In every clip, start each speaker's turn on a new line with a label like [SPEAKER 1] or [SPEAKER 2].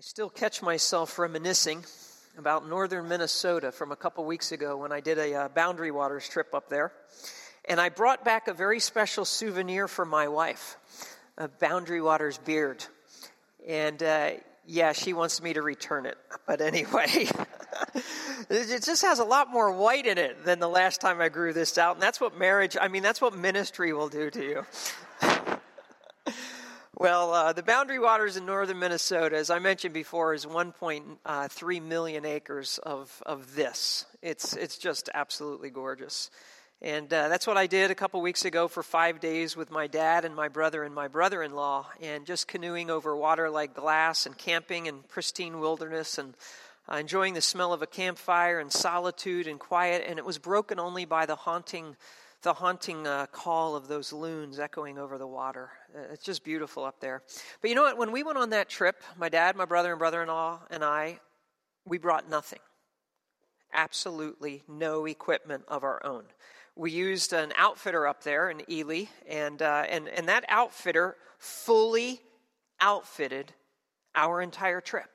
[SPEAKER 1] I still catch myself reminiscing about northern Minnesota from a couple weeks ago when I did a uh, Boundary Waters trip up there. And I brought back a very special souvenir for my wife a Boundary Waters beard. And uh, yeah, she wants me to return it. But anyway, it just has a lot more white in it than the last time I grew this out. And that's what marriage, I mean, that's what ministry will do to you. Well, uh, the Boundary Waters in northern Minnesota, as I mentioned before, is 1.3 uh, acres of, of this. It's, it's just absolutely gorgeous. And uh, that's what I did a couple weeks ago for five days with my dad and my brother and my brother in law, and just canoeing over water like glass and camping in pristine wilderness and uh, enjoying the smell of a campfire and solitude and quiet. And it was broken only by the haunting the haunting uh, call of those loons echoing over the water. Uh, it's just beautiful up there. But you know what? When we went on that trip, my dad, my brother, and brother in law, and I, we brought nothing. Absolutely no equipment of our own. We used an outfitter up there in Ely, and, uh, and, and that outfitter fully outfitted our entire trip.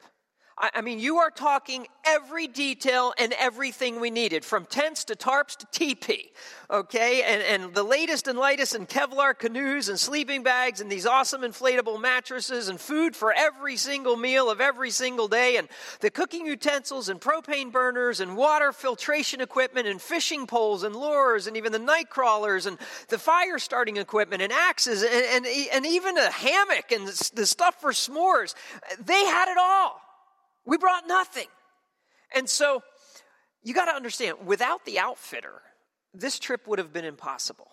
[SPEAKER 1] I mean, you are talking every detail and everything we needed, from tents to tarps to teepee, okay? And, and the latest and latest in Kevlar canoes and sleeping bags and these awesome inflatable mattresses and food for every single meal of every single day and the cooking utensils and propane burners and water filtration equipment and fishing poles and lures and even the night crawlers and the fire starting equipment and axes and, and, and even a hammock and the stuff for s'mores. They had it all. We brought nothing. And so you got to understand without the outfitter, this trip would have been impossible.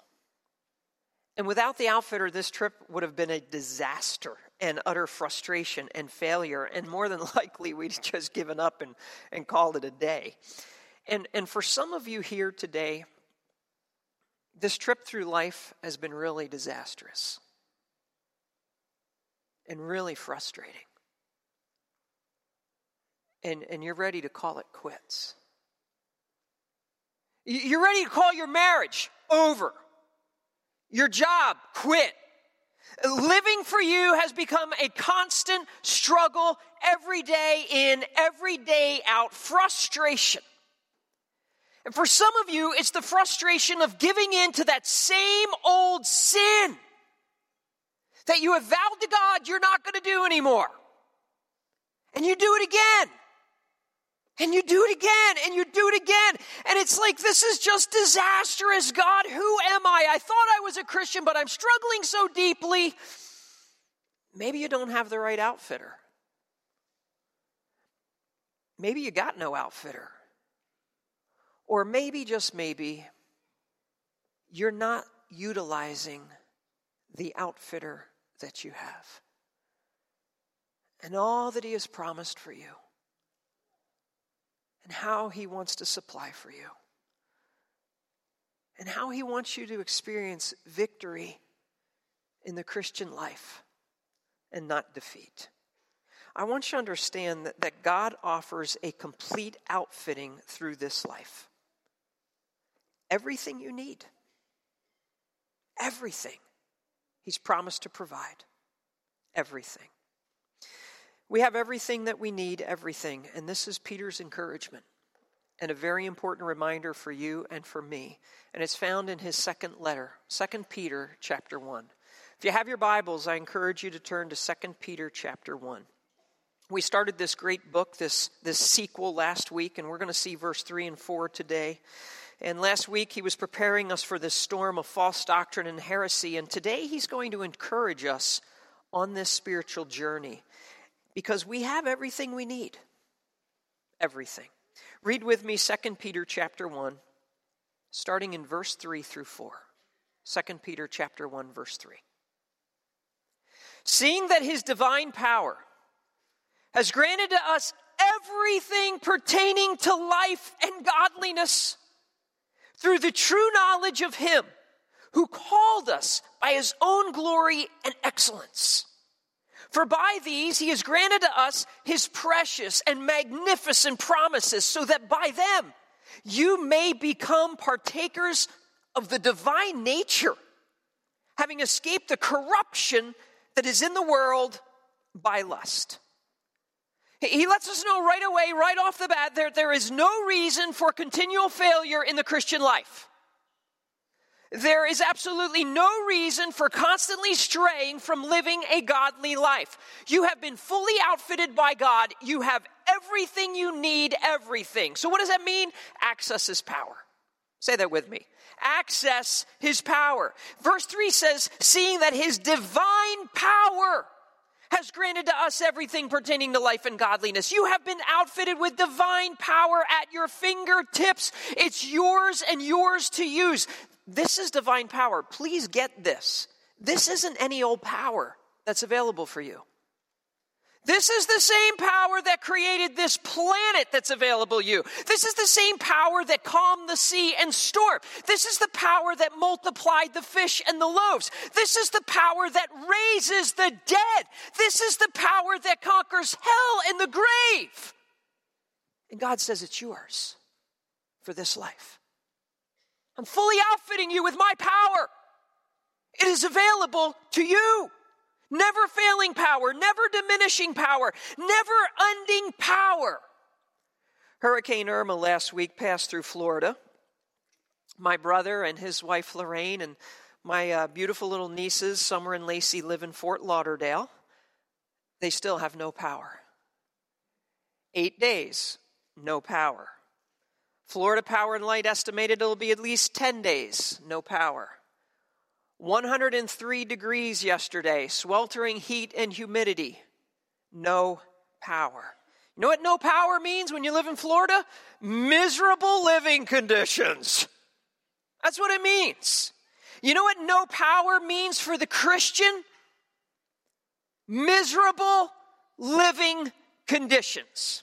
[SPEAKER 1] And without the outfitter, this trip would have been a disaster and utter frustration and failure. And more than likely, we'd just given up and, and called it a day. And, and for some of you here today, this trip through life has been really disastrous and really frustrating and, and you're ready to call it quits. You're ready to call your marriage over, your job quit. Living for you has become a constant struggle every day in, every day out, frustration. And for some of you, it's the frustration of giving in to that same old sin that you have vowed to God you're not going to do anymore. And you do it again. And you do it again and you do it again. And it's like, this is just disastrous. God, who am I? I thought I was a Christian, but I'm struggling so deeply. Maybe you don't have the right outfitter. Maybe you got no outfitter. Or maybe, just maybe, you're not utilizing the outfitter that you have and all that He has promised for you and how He wants to supply for you, and how He wants you to experience victory in the Christian life and not defeat. I want you to understand that, that God offers a complete outfitting through this life. Everything you need, everything He's promised to provide. Everything. We have everything that we need, everything. And this is Peter's encouragement and a very important reminder for you and for me. And it's found in his second letter, 2 Peter chapter 1. If you have your Bibles, I encourage you to turn to 2 Peter chapter 1. We started this great book, this, this sequel last week, and we're going to see verse 3 and 4 today. And last week he was preparing us for this storm of false doctrine and heresy, and today he's going to encourage us on this spiritual journey because we have everything we need. Everything. Read with me 2 Peter chapter 1 starting in verse 3 through 4. 2 Peter chapter 1 verse 3. Seeing that his divine power has granted to us everything pertaining to life and godliness through the true knowledge of him who called us by his own glory and excellence for by these he has granted to us his precious and magnificent promises, so that by them you may become partakers of the divine nature, having escaped the corruption that is in the world by lust. He lets us know right away, right off the bat, that there is no reason for continual failure in the Christian life. There is absolutely no reason for constantly straying from living a godly life. You have been fully outfitted by God. You have everything you need, everything. So, what does that mean? Access His power. Say that with me. Access His power. Verse 3 says, seeing that His divine power has granted to us everything pertaining to life and godliness. You have been outfitted with divine power at your fingertips. It's yours and yours to use. This is divine power. Please get this. This isn't any old power that's available for you. This is the same power that created this planet that's available you. This is the same power that calmed the sea and storm. This is the power that multiplied the fish and the loaves. This is the power that raises the dead. This is the power that conquers hell and the grave. And God says it's yours for this life. I'm fully outfitting you with my power. It is available to you. Never failing power, never diminishing power, never ending power. Hurricane Irma last week passed through Florida. My brother and his wife Lorraine and my uh, beautiful little nieces, Summer and Lacey, live in Fort Lauderdale. They still have no power. Eight days, no power. Florida Power and Light estimated it'll be at least 10 days, no power. 103 degrees yesterday, sweltering heat and humidity, no power. You know what no power means when you live in Florida? Miserable living conditions. That's what it means. You know what no power means for the Christian? Miserable living conditions.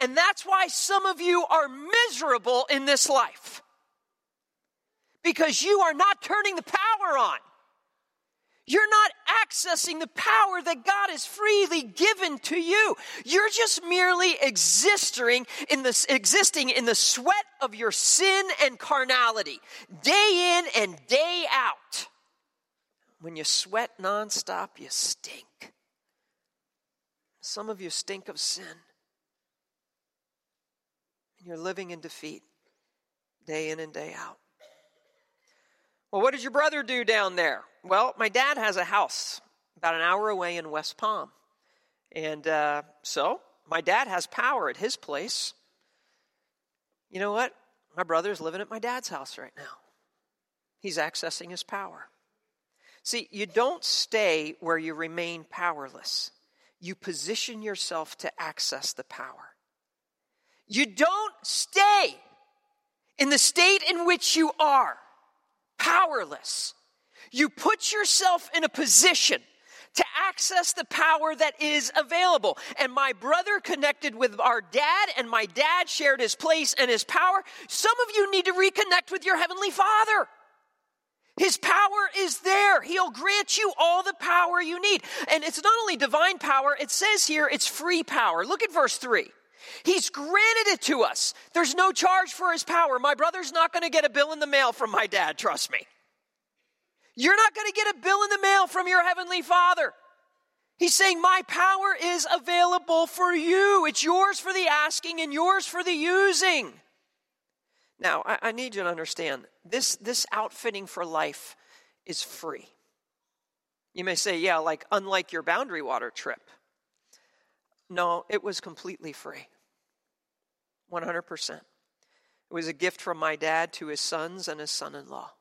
[SPEAKER 1] And that's why some of you are miserable in this life. Because you are not turning the power on. You're not accessing the power that God has freely given to you. You're just merely existing in the, existing in the sweat of your sin and carnality, day in and day out. When you sweat nonstop, you stink. Some of you stink of sin and you're living in defeat day in and day out. Well, what did your brother do down there? Well, my dad has a house about an hour away in West Palm. And uh, so my dad has power at his place. You know what? My brother's living at my dad's house right now. He's accessing his power. See, you don't stay where you remain powerless, you position yourself to access the power. You don't stay in the state in which you are, powerless. You put yourself in a position to access the power that is available. And my brother connected with our dad, and my dad shared his place and his power. Some of you need to reconnect with your Heavenly Father. His power is there. He'll grant you all the power you need. And it's not only divine power, it says here it's free power. Look at verse 3. He's granted it to us. There's no charge for his power. My brother's not going to get a bill in the mail from my dad, trust me. You're not going to get a bill in the mail from your heavenly father. He's saying, My power is available for you. It's yours for the asking and yours for the using. Now, I, I need you to understand this, this outfitting for life is free. You may say, Yeah, like unlike your boundary water trip. No, it was completely free. 100%. It was a gift from my dad to his sons and his son in law.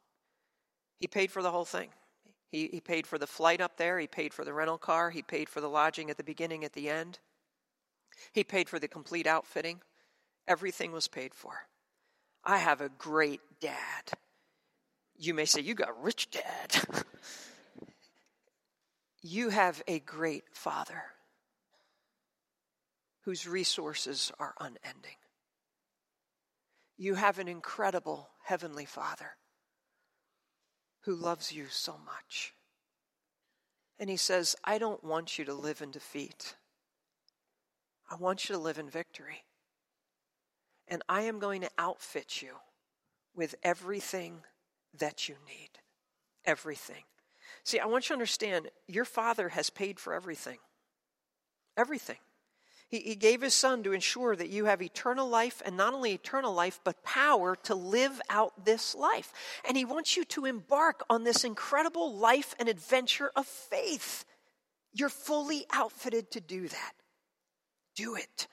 [SPEAKER 1] He paid for the whole thing. He, he paid for the flight up there, he paid for the rental car, he paid for the lodging at the beginning, at the end. He paid for the complete outfitting. Everything was paid for. I have a great dad. You may say, You got rich dad. you have a great father whose resources are unending. You have an incredible Heavenly Father who loves you so much. And He says, I don't want you to live in defeat. I want you to live in victory. And I am going to outfit you with everything that you need. Everything. See, I want you to understand your Father has paid for everything. Everything. He, he gave his son to ensure that you have eternal life, and not only eternal life, but power to live out this life. And he wants you to embark on this incredible life and adventure of faith. You're fully outfitted to do that. Do it.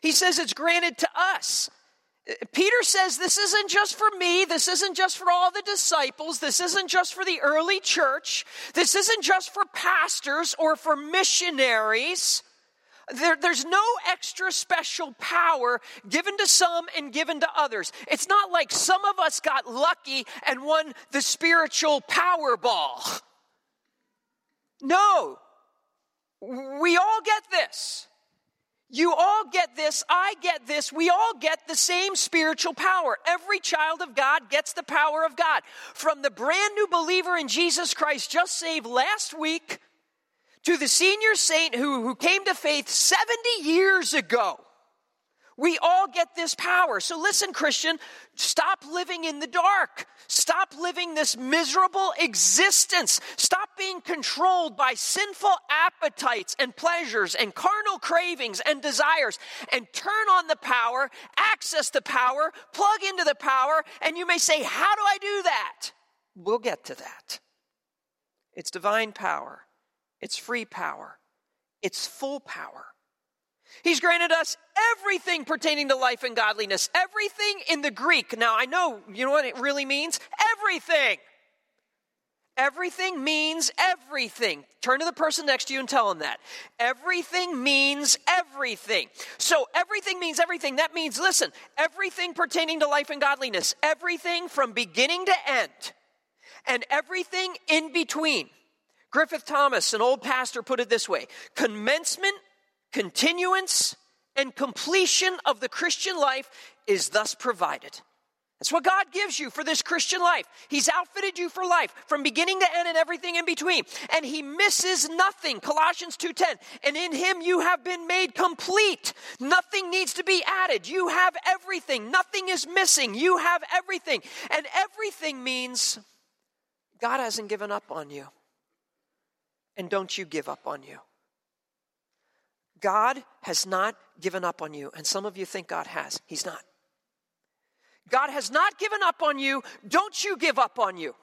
[SPEAKER 1] He says it's granted to us. Peter says this isn't just for me, this isn't just for all the disciples, this isn't just for the early church, this isn't just for pastors or for missionaries. There, there's no extra special power given to some and given to others. It's not like some of us got lucky and won the spiritual Powerball. No, we all get this. You all get this. I get this. We all get the same spiritual power. Every child of God gets the power of God. From the brand new believer in Jesus Christ, just saved last week, to the senior saint who, who came to faith 70 years ago. We all get this power. So listen, Christian, stop living in the dark. Stop living this miserable existence. Stop being controlled by sinful appetites and pleasures and carnal cravings and desires and turn on the power, access the power, plug into the power, and you may say, How do I do that? We'll get to that. It's divine power, it's free power, it's full power. He's granted us everything pertaining to life and godliness. Everything in the Greek. Now, I know, you know what it really means? Everything. Everything means everything. Turn to the person next to you and tell them that. Everything means everything. So, everything means everything. That means, listen, everything pertaining to life and godliness, everything from beginning to end, and everything in between. Griffith Thomas, an old pastor, put it this way commencement continuance and completion of the Christian life is thus provided. That's what God gives you for this Christian life. He's outfitted you for life from beginning to end and everything in between. And he misses nothing. Colossians 2:10. And in him you have been made complete. Nothing needs to be added. You have everything. Nothing is missing. You have everything. And everything means God hasn't given up on you. And don't you give up on you. God has not given up on you. And some of you think God has. He's not. God has not given up on you. Don't you give up on you.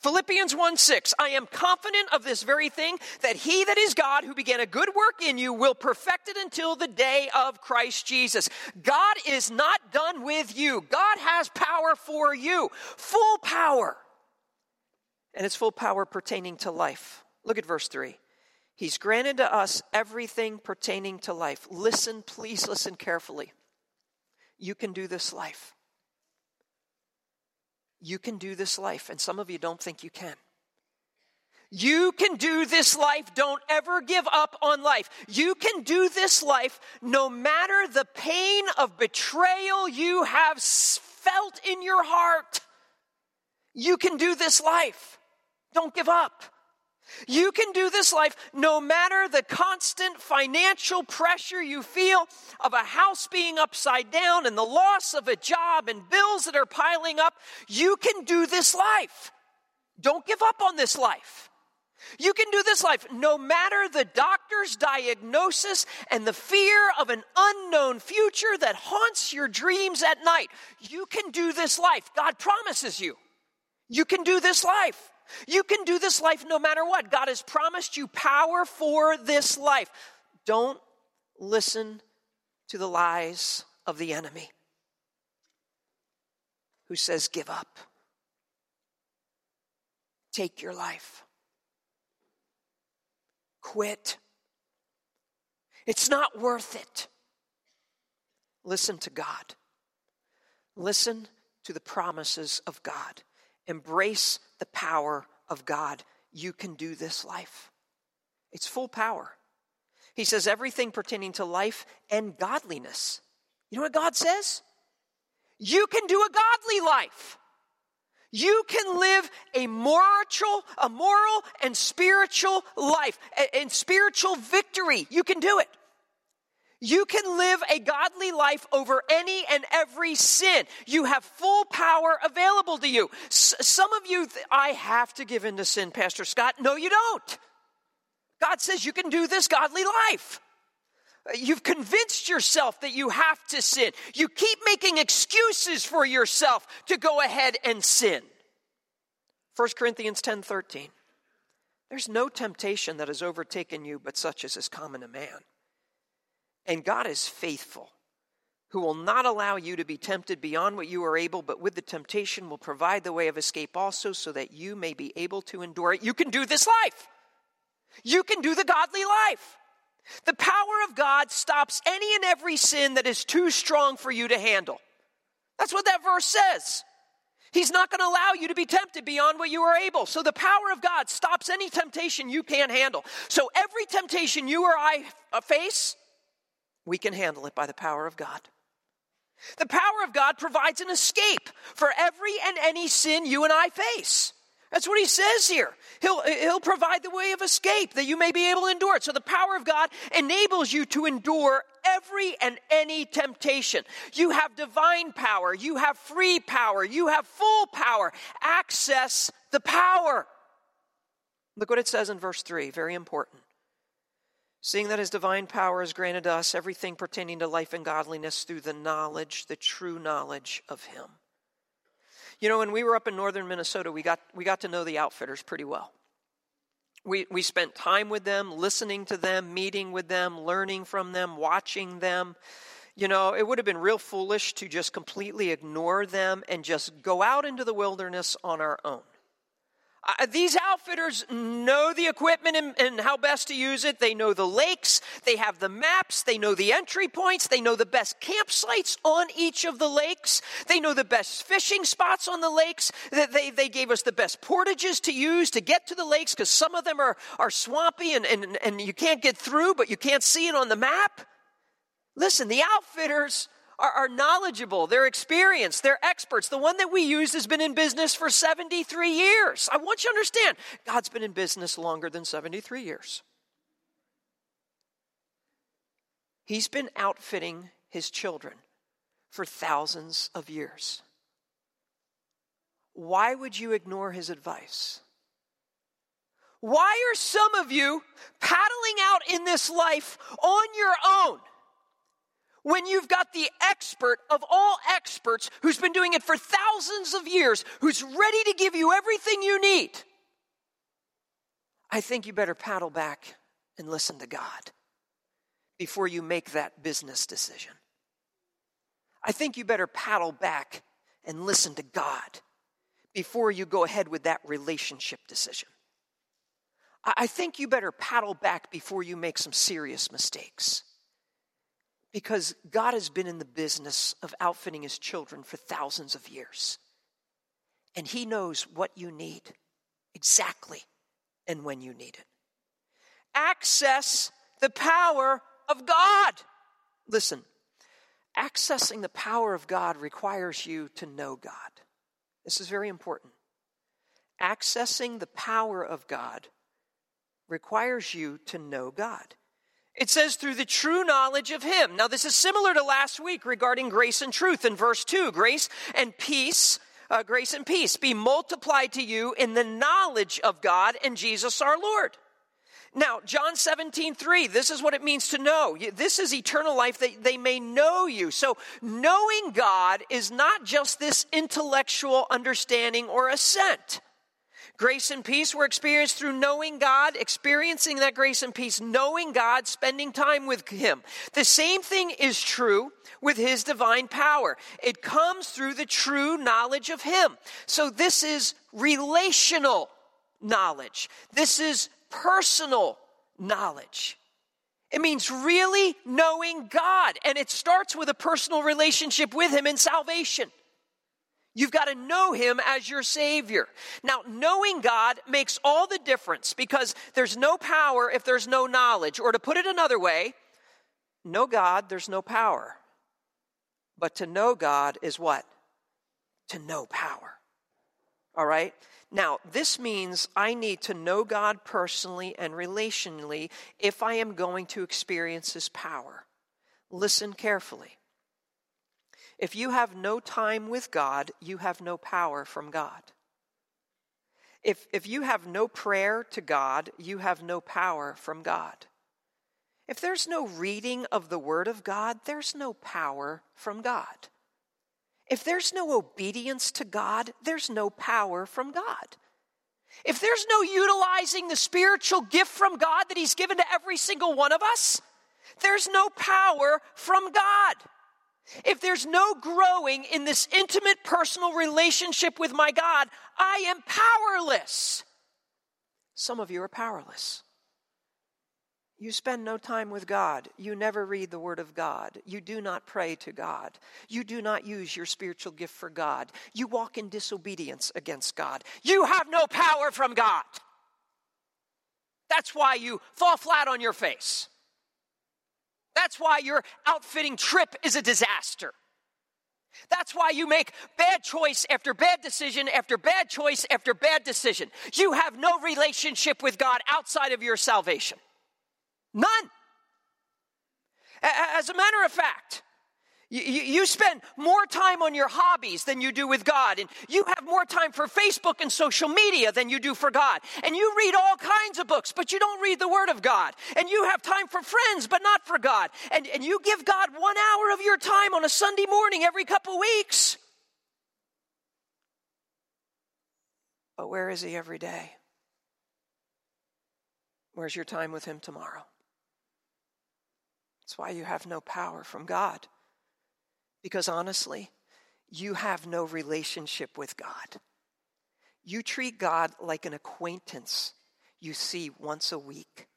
[SPEAKER 1] Philippians 1 6, I am confident of this very thing, that he that is God who began a good work in you will perfect it until the day of Christ Jesus. God is not done with you. God has power for you, full power. And it's full power pertaining to life. Look at verse 3. He's granted to us everything pertaining to life. Listen, please listen carefully. You can do this life. You can do this life, and some of you don't think you can. You can do this life. Don't ever give up on life. You can do this life no matter the pain of betrayal you have felt in your heart. You can do this life. Don't give up. You can do this life no matter the constant financial pressure you feel of a house being upside down and the loss of a job and bills that are piling up. You can do this life. Don't give up on this life. You can do this life no matter the doctor's diagnosis and the fear of an unknown future that haunts your dreams at night. You can do this life. God promises you. You can do this life. You can do this life no matter what. God has promised you power for this life. Don't listen to the lies of the enemy who says, Give up. Take your life. Quit. It's not worth it. Listen to God. Listen to the promises of God. Embrace the power of God. You can do this life. It's full power. He says everything pertaining to life and godliness. You know what God says? You can do a godly life. You can live a moral, a moral and spiritual life, and spiritual victory. You can do it. You can live a godly life over any and every sin. You have full power available to you. S- some of you, th- I have to give in to sin, Pastor Scott. No, you don't. God says you can do this godly life. You've convinced yourself that you have to sin. You keep making excuses for yourself to go ahead and sin. 1 Corinthians 10:13 There's no temptation that has overtaken you but such as is common to man. And God is faithful, who will not allow you to be tempted beyond what you are able, but with the temptation will provide the way of escape also so that you may be able to endure it. You can do this life. You can do the godly life. The power of God stops any and every sin that is too strong for you to handle. That's what that verse says. He's not going to allow you to be tempted beyond what you are able. So the power of God stops any temptation you can't handle. So every temptation you or I face, we can handle it by the power of God. The power of God provides an escape for every and any sin you and I face. That's what he says here. He'll, he'll provide the way of escape that you may be able to endure it. So the power of God enables you to endure every and any temptation. You have divine power. You have free power. You have full power. Access the power. Look what it says in verse 3. Very important. Seeing that his divine power has granted us everything pertaining to life and godliness through the knowledge, the true knowledge of him. You know, when we were up in northern Minnesota, we got, we got to know the outfitters pretty well. We, we spent time with them, listening to them, meeting with them, learning from them, watching them. You know, it would have been real foolish to just completely ignore them and just go out into the wilderness on our own. Uh, these outfitters know the equipment and, and, how best to use it. They know the lakes. They have the maps. They know the entry points. They know the best campsites on each of the lakes. They know the best fishing spots on the lakes. They, they gave us the best portages to use to get to the lakes because some of them are, are swampy and, and, and you can't get through, but you can't see it on the map. Listen, the outfitters are, are knowledgeable, they're experienced, they're experts. The one that we use has been in business for 73 years. I want you to understand, God's been in business longer than 73 years. He's been outfitting his children for thousands of years. Why would you ignore his advice? Why are some of you paddling out in this life on your own? When you've got the expert of all experts who's been doing it for thousands of years, who's ready to give you everything you need, I think you better paddle back and listen to God before you make that business decision. I think you better paddle back and listen to God before you go ahead with that relationship decision. I think you better paddle back before you make some serious mistakes. Because God has been in the business of outfitting his children for thousands of years. And he knows what you need exactly and when you need it. Access the power of God. Listen, accessing the power of God requires you to know God. This is very important. Accessing the power of God requires you to know God. It says, through the true knowledge of Him. Now, this is similar to last week regarding grace and truth in verse 2. Grace and peace, uh, grace and peace be multiplied to you in the knowledge of God and Jesus our Lord. Now, John 17, 3, this is what it means to know. This is eternal life that they may know you. So, knowing God is not just this intellectual understanding or assent. Grace and peace were experienced through knowing God, experiencing that grace and peace, knowing God, spending time with Him. The same thing is true with His divine power. It comes through the true knowledge of Him. So this is relational knowledge. This is personal knowledge. It means really knowing God. And it starts with a personal relationship with Him in salvation. You've got to know Him as your Savior. Now, knowing God makes all the difference because there's no power if there's no knowledge. Or to put it another way, know God, there's no power. But to know God is what? To know power. All right? Now, this means I need to know God personally and relationally if I am going to experience His power. Listen carefully. If you have no time with God, you have no power from God. If, if you have no prayer to God, you have no power from God. If there's no reading of the Word of God, there's no power from God. If there's no obedience to God, there's no power from God. If there's no utilizing the spiritual gift from God that He's given to every single one of us, there's no power from God. If there's no growing in this intimate personal relationship with my God, I am powerless. Some of you are powerless. You spend no time with God. You never read the Word of God. You do not pray to God. You do not use your spiritual gift for God. You walk in disobedience against God. You have no power from God. That's why you fall flat on your face. That's why your outfitting trip is a disaster. That's why you make bad choice after bad decision after bad choice after bad decision. You have no relationship with God outside of your salvation. None. As a matter of fact, you, you, spend more time on your hobbies than you do with God, and you have more time for Facebook and social media than you do for God. And you read all kinds of books, but you don't read the Word of God. And you have time for friends, but not for God. And, and you give God one hour of your time on a Sunday morning every couple weeks. But where is He every day? Where's your time with Him tomorrow? That's why you have no power from God. Because honestly, you have no relationship with God. You treat God like an acquaintance you see once a week,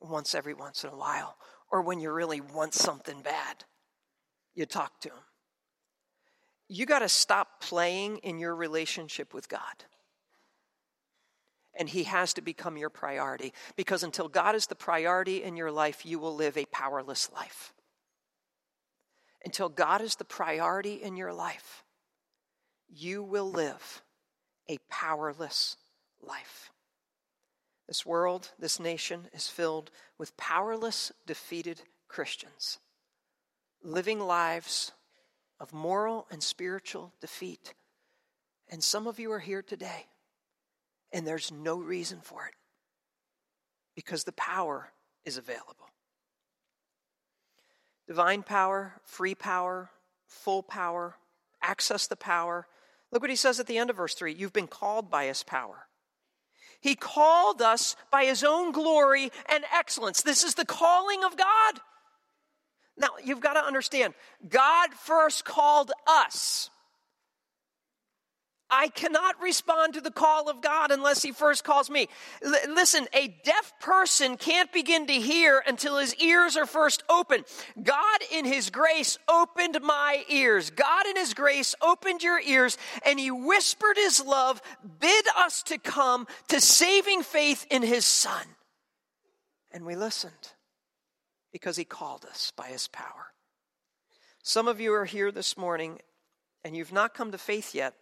[SPEAKER 1] once every once in a while, or when you really want something bad, you talk to Him. You got to stop playing in your relationship with God and He has to become your priority. Because until God is the priority in your life, you will live a powerless life. Until God is the priority in your life, you will live a powerless life. This world, this nation is filled with powerless, defeated Christians living lives of moral and spiritual defeat. And some of you are here today and there's no reason for it because the power is available. Divine power, free power, full power, access the power. Look what he says at the end of verse 3 You've been called by his power. He called us by his own glory and excellence. This is the calling of God. Now, you've got to understand, God first called us. I cannot respond to the call of God unless He first calls me. L- listen, a deaf person can't begin to hear until his ears are first open. God, in His grace, opened my ears. God, in His grace, opened your ears, and He whispered His love, bid us to come to saving faith in His Son. And we listened because He called us by His power. Some of you are here this morning and you've not come to faith yet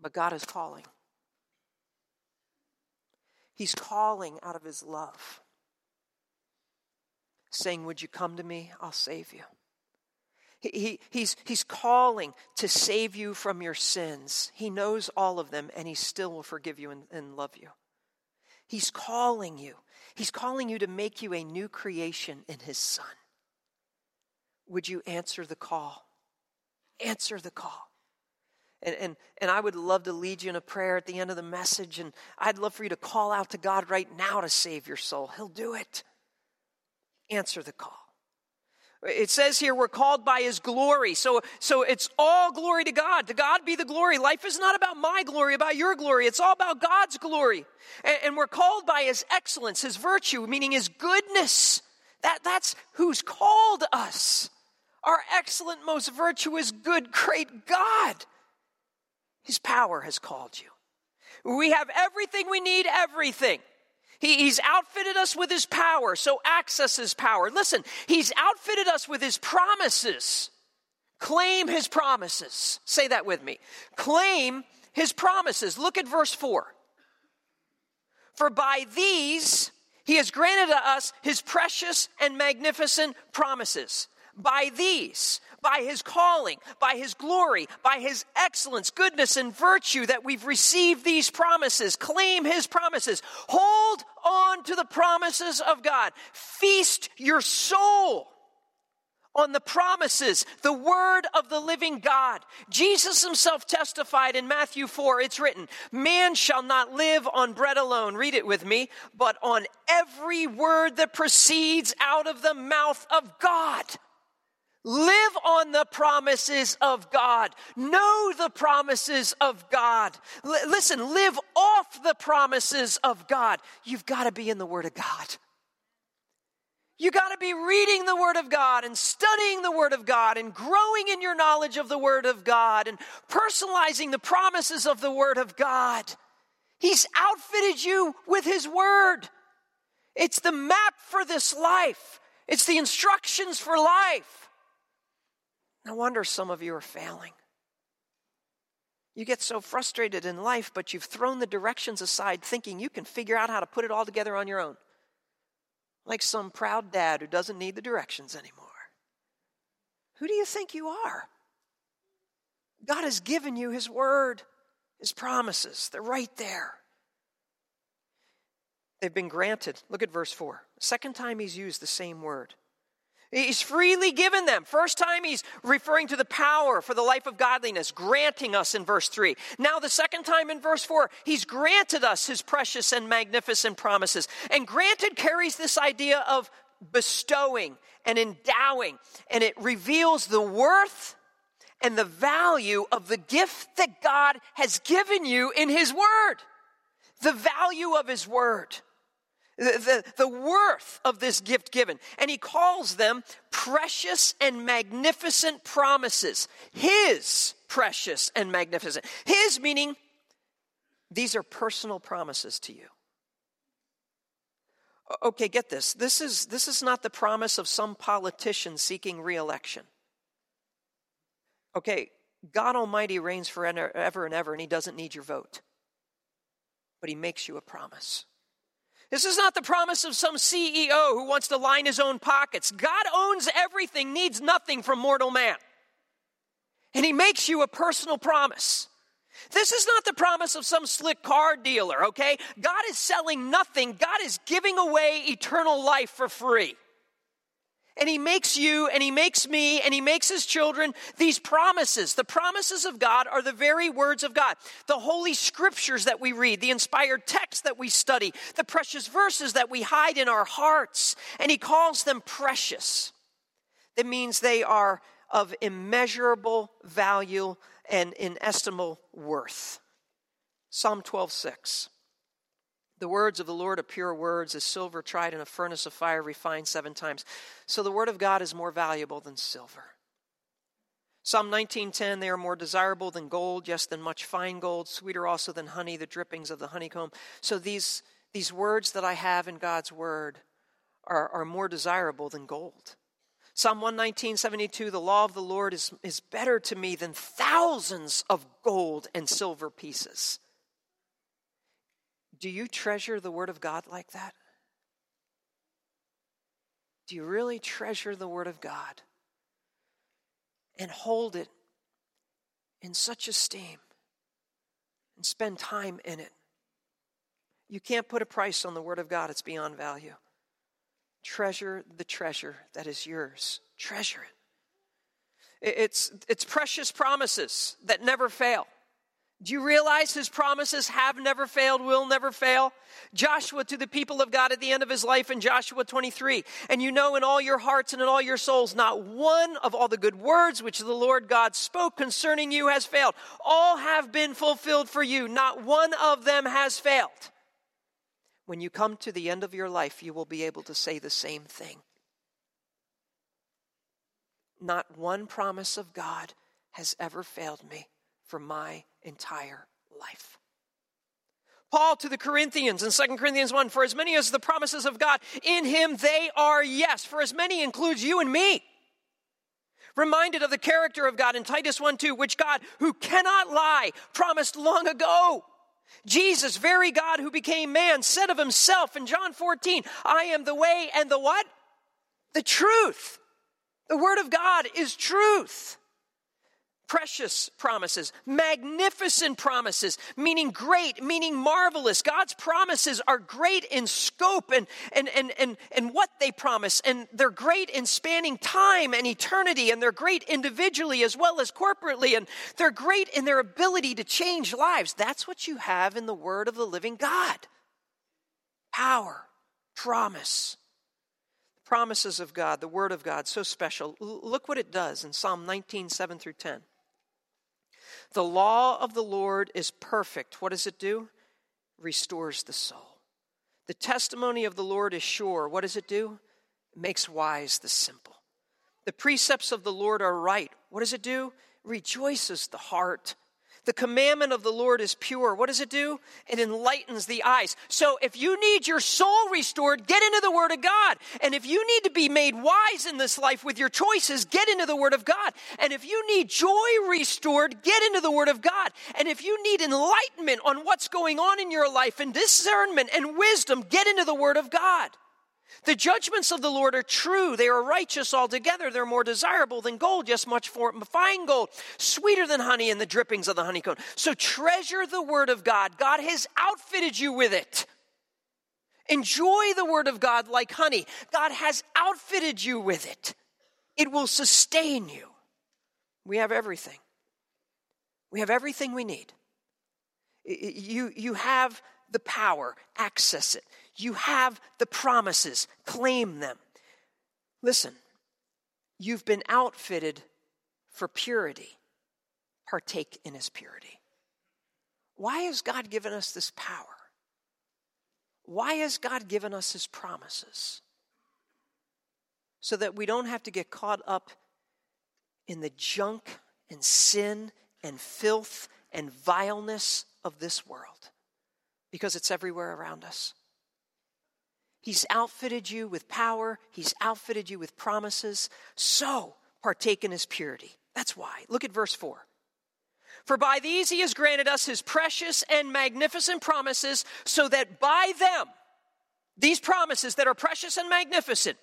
[SPEAKER 1] but God is calling. He's calling out of His love, saying, Would you come to me? I'll save you. He, he, he's, he's calling to save you from your sins. He knows all of them, and He still will forgive you and, and love you. He's calling you. He's calling you to make you a new creation in His Son. Would you answer the call? Answer the call. And, and, and I would love to lead you in a prayer at the end of the message. And I'd love for you to call out to God right now to save your soul. He'll do it. Answer the call. It says here we're called by his glory. So, so it's all glory to God. To God be the glory. Life is not about my glory, about your glory. It's all about God's glory. And, and we're called by his excellence, his virtue, meaning his goodness. That, that's who's called us. Our excellent, most virtuous, good, great God. His power has called you. We have everything we need, everything. He, he's outfitted us with His power, so access His power. Listen, He's outfitted us with His promises. Claim His promises. Say that with me. Claim His promises. Look at verse 4. For by these He has granted us His precious and magnificent promises by these, by his calling, by his glory, by his excellence, goodness, and virtue that we've received these promises. Claim his promises. Hold on to the promises of God. Feast your soul on the promises, the word of the living God. Jesus himself testified in Matthew 4, it's written, Man shall not live on bread alone, read it with me, but on every word that proceeds out of the mouth of God. Live on the promises of God. Know the promises of God. L- listen, live off the promises of God. You've got to be in the Word of God. You got to be reading the Word of God and studying the Word of God and growing in your knowledge of the Word of God and personalizing the promises of the Word of God. He's outfitted you with His Word. It's the map for this life, it's the instructions for life. No wonder some of you are failing. You get so frustrated in life, but you've thrown the directions aside thinking you can figure out how to put it all together on your own like some proud dad who doesn't need the directions anymore. Who do you think you are? God has given you His word, His promises. They're right there. They've been granted. Look at verse 4. Second time He's used the same word. He's freely given them. First time he's referring to the power for the life of godliness, granting us in verse 3. Now, the second time in verse 4, he's granted us his precious and magnificent promises. And granted carries this idea of bestowing and endowing, and it reveals the worth and the value of the gift that God has given you in his word. The value of his word the, the, worth of this gift given. And he calls them precious and magnificent promises. His precious and magnificent. His meaning, these are personal promises to you. Okay, get this. This is, this is not the promise of some politician seeking reelection. Okay, God Almighty reigns forever and ever, and He doesn't need your vote. But He makes you a promise. This is not the promise of some CEO who wants to line his own pockets. God owns everything, needs nothing from mortal man. And he makes you a personal promise. This is not the promise of some slick car dealer, okay? God is selling nothing. God is giving away eternal life for free and he makes you and he makes me and he makes his children these promises. The promises of God are the very words of God. The holy scriptures that we read, the inspired texts that we study, the precious verses that we hide in our hearts, and he calls them precious. That means they are of immeasurable value and inestimable worth. Psalm 12, 6. The words of the Lord are pure words, as silver tried in a furnace of fire, refined seven times. So the word of God is more valuable than silver. Psalm 19:10 they are more desirable than gold yes than much fine gold sweeter also than honey the drippings of the honeycomb so these these words that I have in God's word are, are more desirable than gold Psalm 119:72 the law of the Lord is, is better to me than thousands of gold and silver pieces do you treasure the Word of God like that? Do you really treasure the Word of God and hold it in such esteem and spend time in it? You can't put a price on the Word of God, it's beyond value. Treasure the treasure that is yours. Treasure it. It's, it's precious promises that never fail. Do you realize his promises have never failed, will never fail? Joshua to the people of God at the end of his life in Joshua 23. And you know in all your hearts and in all your souls, not one of all the good words which the Lord God spoke concerning you has failed. All have been fulfilled for you. Not one of them has failed. When you come to the end of your life, you will be able to say the same thing. Not one promise of God has ever failed me for my entire life. Paul to the Corinthians in 2 Corinthians 1 For as many as the promises of God, in him they are yes. For as many includes you and me. Reminded of the character of God in Titus 1 2, which God, who cannot lie, promised long ago. Jesus, very God who became man, said of himself in John 14, I am the way and the what? The truth The Word of God is truth precious promises, magnificent promises, meaning great, meaning marvelous. God's promises are great in scope and, and, and, and, and what they promise, and they're great in spanning time and eternity, and they're great individually as well as corporately, and they're great in their ability to change lives. That's what you have in the Word of the living God power, promise promises of God, the Word of God, so special. look what it does in Psalm 19, 7 through 10. The law of the Lord is perfect. What does it do? Restores the soul. The testimony of the Lord is sure. What does it do? It makes wise the simple. The precepts of the Lord are right. What does it do? Rejoices the heart. The commandment of the Lord is pure. What does it do? It enlightens the eyes. So if you need your soul restored, get into the Word of God. And if you need to be made wise in this life with your choices, get into the Word of God. And if you need joy restored, get into the Word of God. And if you need enlightenment on what's going on in your life and discernment and wisdom, get into the Word of God. The judgments of the Lord are true. They are righteous altogether. They're more desirable than gold, yes, much for fine gold, sweeter than honey and the drippings of the honeycomb. So treasure the word of God. God has outfitted you with it. Enjoy the word of God like honey. God has outfitted you with it. It will sustain you. We have everything. We have everything we need. You, you have the power, access it. You have the promises, claim them. Listen, you've been outfitted for purity. Partake in his purity. Why has God given us this power? Why has God given us his promises? So that we don't have to get caught up in the junk and sin and filth and vileness of this world because it's everywhere around us. He's outfitted you with power, He's outfitted you with promises. So, partake in His purity. That's why. Look at verse 4. For by these He has granted us His precious and magnificent promises, so that by them, these promises that are precious and magnificent,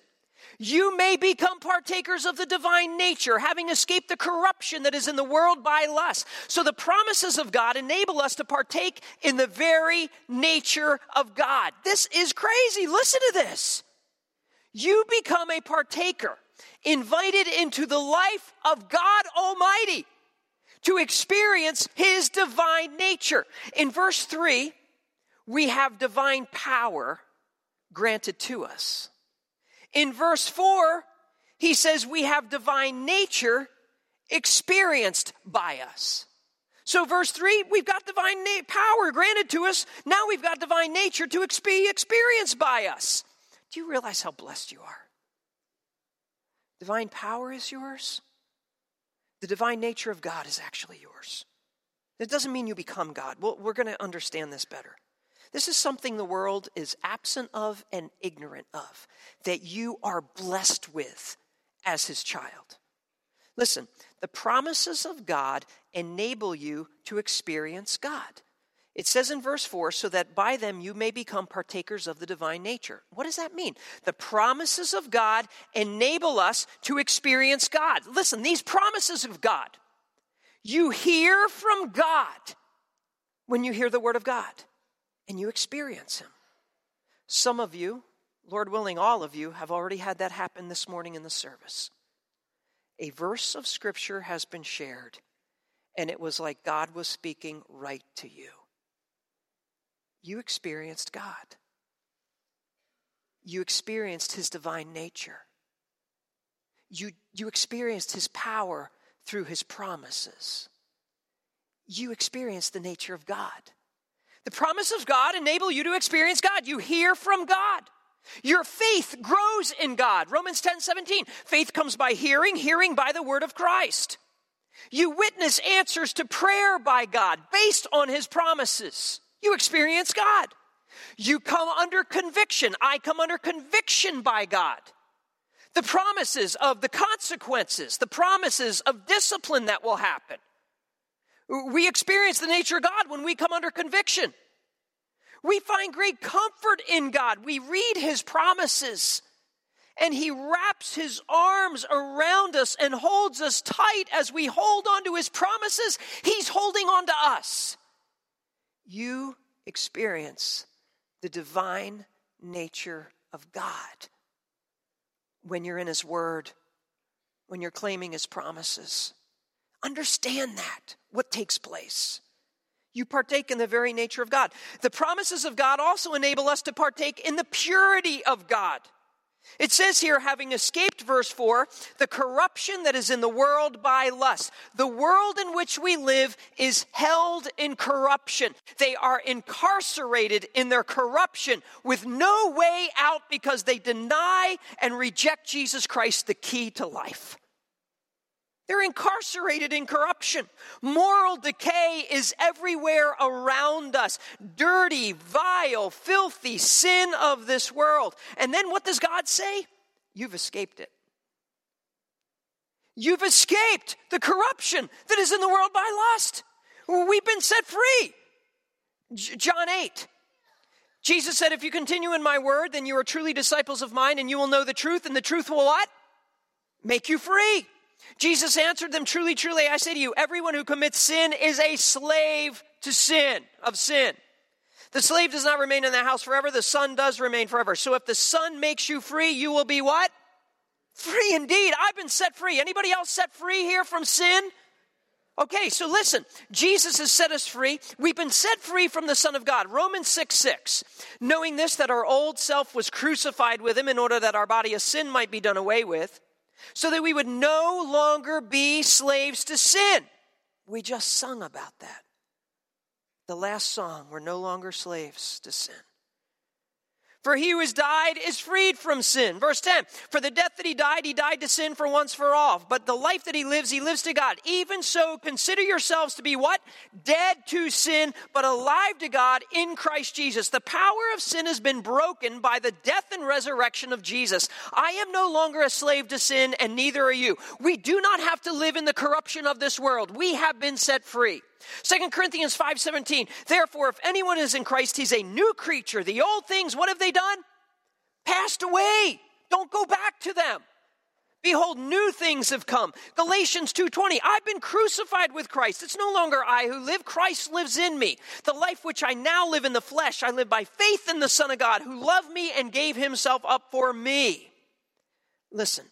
[SPEAKER 1] you may become partakers of the divine nature, having escaped the corruption that is in the world by lust. So the promises of God enable us to partake in the very nature of God. This is crazy. Listen to this. You become a partaker, invited into the life of God Almighty to experience His divine nature. In verse 3, we have divine power granted to us. In verse 4, he says we have divine nature experienced by us. So, verse 3, we've got divine na- power granted to us. Now we've got divine nature to be experienced by us. Do you realize how blessed you are? Divine power is yours. The divine nature of God is actually yours. It doesn't mean you become God. Well, we're going to understand this better. This is something the world is absent of and ignorant of, that you are blessed with as his child. Listen, the promises of God enable you to experience God. It says in verse 4 so that by them you may become partakers of the divine nature. What does that mean? The promises of God enable us to experience God. Listen, these promises of God, you hear from God when you hear the word of God and you experience Him. Some of you, Lord willing, all of you, have already had that happen this morning in the service. A verse of Scripture has been shared, and it was like God was speaking right to you. You experienced God, you experienced His divine nature, you, you experienced His power through His promises. You experienced the nature of God. The promise of God enable you to experience God. You hear from God. Your faith grows in God. Romans 10 17. Faith comes by hearing, hearing by the word of Christ. You witness answers to prayer by God based on his promises. You experience God. You come under conviction. I come under conviction by God. The promises of the consequences, the promises of discipline that will happen. We experience the nature of God when we come under conviction. We find great comfort in God. We read His promises and he wraps his arms around us and holds us tight as we hold on to his promises. He's holding on to us. You experience the divine nature of God when you're in his word, when you're claiming his promises. Understand that, what takes place. You partake in the very nature of God. The promises of God also enable us to partake in the purity of God. It says here, having escaped, verse 4, the corruption that is in the world by lust. The world in which we live is held in corruption. They are incarcerated in their corruption with no way out because they deny and reject Jesus Christ, the key to life. They're incarcerated in corruption. Moral decay is everywhere around us. Dirty, vile, filthy sin of this world. And then what does God say? You've escaped it. You've escaped the corruption that is in the world by lust. We've been set free. John 8. Jesus said, If you continue in my word, then you are truly disciples of mine, and you will know the truth, and the truth will what? Make you free. Jesus answered them, Truly, truly, I say to you, everyone who commits sin is a slave to sin, of sin. The slave does not remain in the house forever, the son does remain forever. So if the son makes you free, you will be what? Free indeed. I've been set free. Anybody else set free here from sin? Okay, so listen, Jesus has set us free. We've been set free from the Son of God. Romans 6 6. Knowing this, that our old self was crucified with him in order that our body of sin might be done away with so that we would no longer be slaves to sin. We just sung about that. The last song, we're no longer slaves to sin. For he who has died is freed from sin. Verse 10 For the death that he died, he died to sin for once for all. But the life that he lives, he lives to God. Even so, consider yourselves to be what? Dead to sin, but alive to God in Christ Jesus. The power of sin has been broken by the death and resurrection of Jesus. I am no longer a slave to sin, and neither are you. We do not have to live in the corruption of this world. We have been set free. 2 Corinthians 5:17 Therefore if anyone is in Christ he's a new creature. The old things what have they done? Passed away. Don't go back to them. Behold new things have come. Galatians 2:20 I've been crucified with Christ. It's no longer I who live. Christ lives in me. The life which I now live in the flesh I live by faith in the son of God who loved me and gave himself up for me. Listen.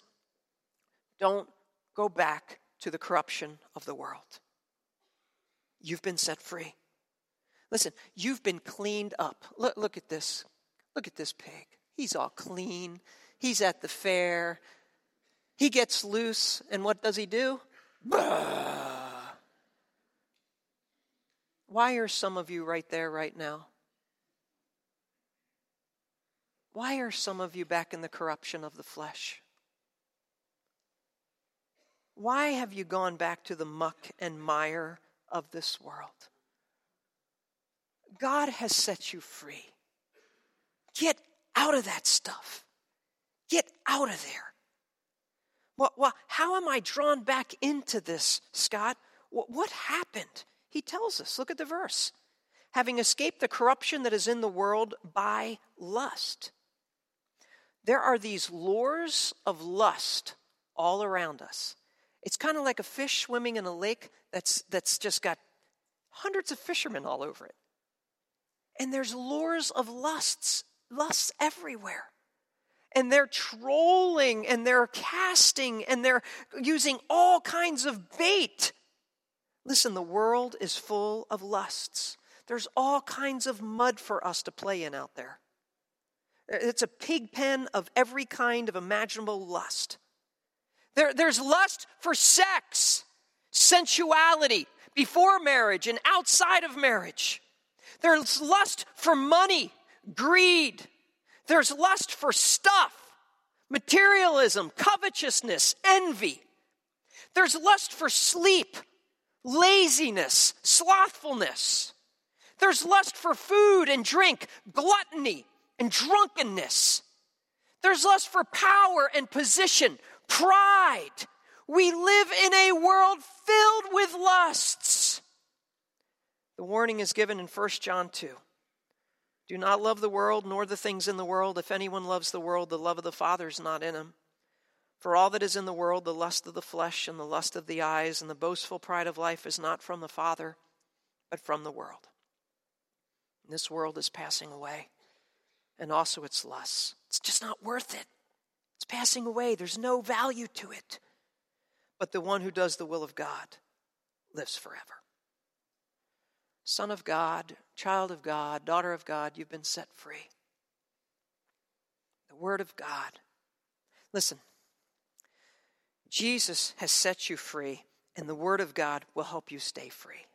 [SPEAKER 1] Don't go back to the corruption of the world You've been set free. Listen, you've been cleaned up. Look, look at this. Look at this pig. He's all clean. He's at the fair. He gets loose, and what does he do? Bah! Why are some of you right there right now? Why are some of you back in the corruption of the flesh? Why have you gone back to the muck and mire of this world. God has set you free. Get out of that stuff. Get out of there. Well, well how am I drawn back into this, Scott? What, what happened? He tells us. Look at the verse. Having escaped the corruption that is in the world by lust. There are these lures of lust all around us. It's kind of like a fish swimming in a lake that's, that's just got hundreds of fishermen all over it. And there's lures of lusts, lusts everywhere. And they're trolling and they're casting and they're using all kinds of bait. Listen, the world is full of lusts. There's all kinds of mud for us to play in out there. It's a pig pen of every kind of imaginable lust. There, there's lust for sex, sensuality before marriage and outside of marriage. There's lust for money, greed. There's lust for stuff, materialism, covetousness, envy. There's lust for sleep, laziness, slothfulness. There's lust for food and drink, gluttony and drunkenness. There's lust for power and position, pride. We live in a world filled with lusts. The warning is given in 1 John 2. Do not love the world, nor the things in the world. If anyone loves the world, the love of the Father is not in him. For all that is in the world, the lust of the flesh, and the lust of the eyes, and the boastful pride of life, is not from the Father, but from the world. And this world is passing away, and also its lusts. It's just not worth it. It's passing away, there's no value to it. But the one who does the will of God lives forever. Son of God, child of God, daughter of God, you've been set free. The Word of God. Listen, Jesus has set you free, and the Word of God will help you stay free.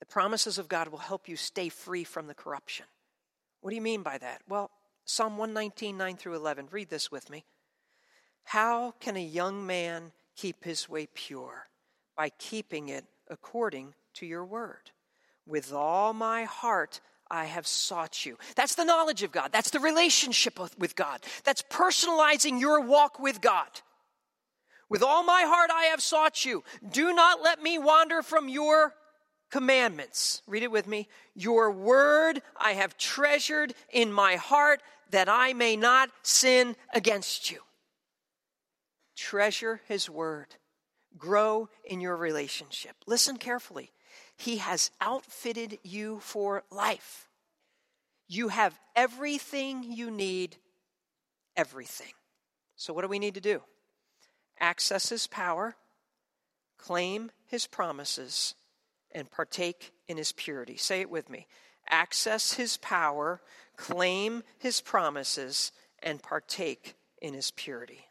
[SPEAKER 1] The promises of God will help you stay free from the corruption. What do you mean by that? Well, Psalm 119, 9 through 11. Read this with me. How can a young man keep his way pure? By keeping it according to your word. With all my heart, I have sought you. That's the knowledge of God. That's the relationship with God. That's personalizing your walk with God. With all my heart, I have sought you. Do not let me wander from your commandments. Read it with me. Your word I have treasured in my heart that I may not sin against you. Treasure his word. Grow in your relationship. Listen carefully. He has outfitted you for life. You have everything you need, everything. So, what do we need to do? Access His power, claim His promises, and partake in His purity. Say it with me. Access His power, claim His promises, and partake in His purity.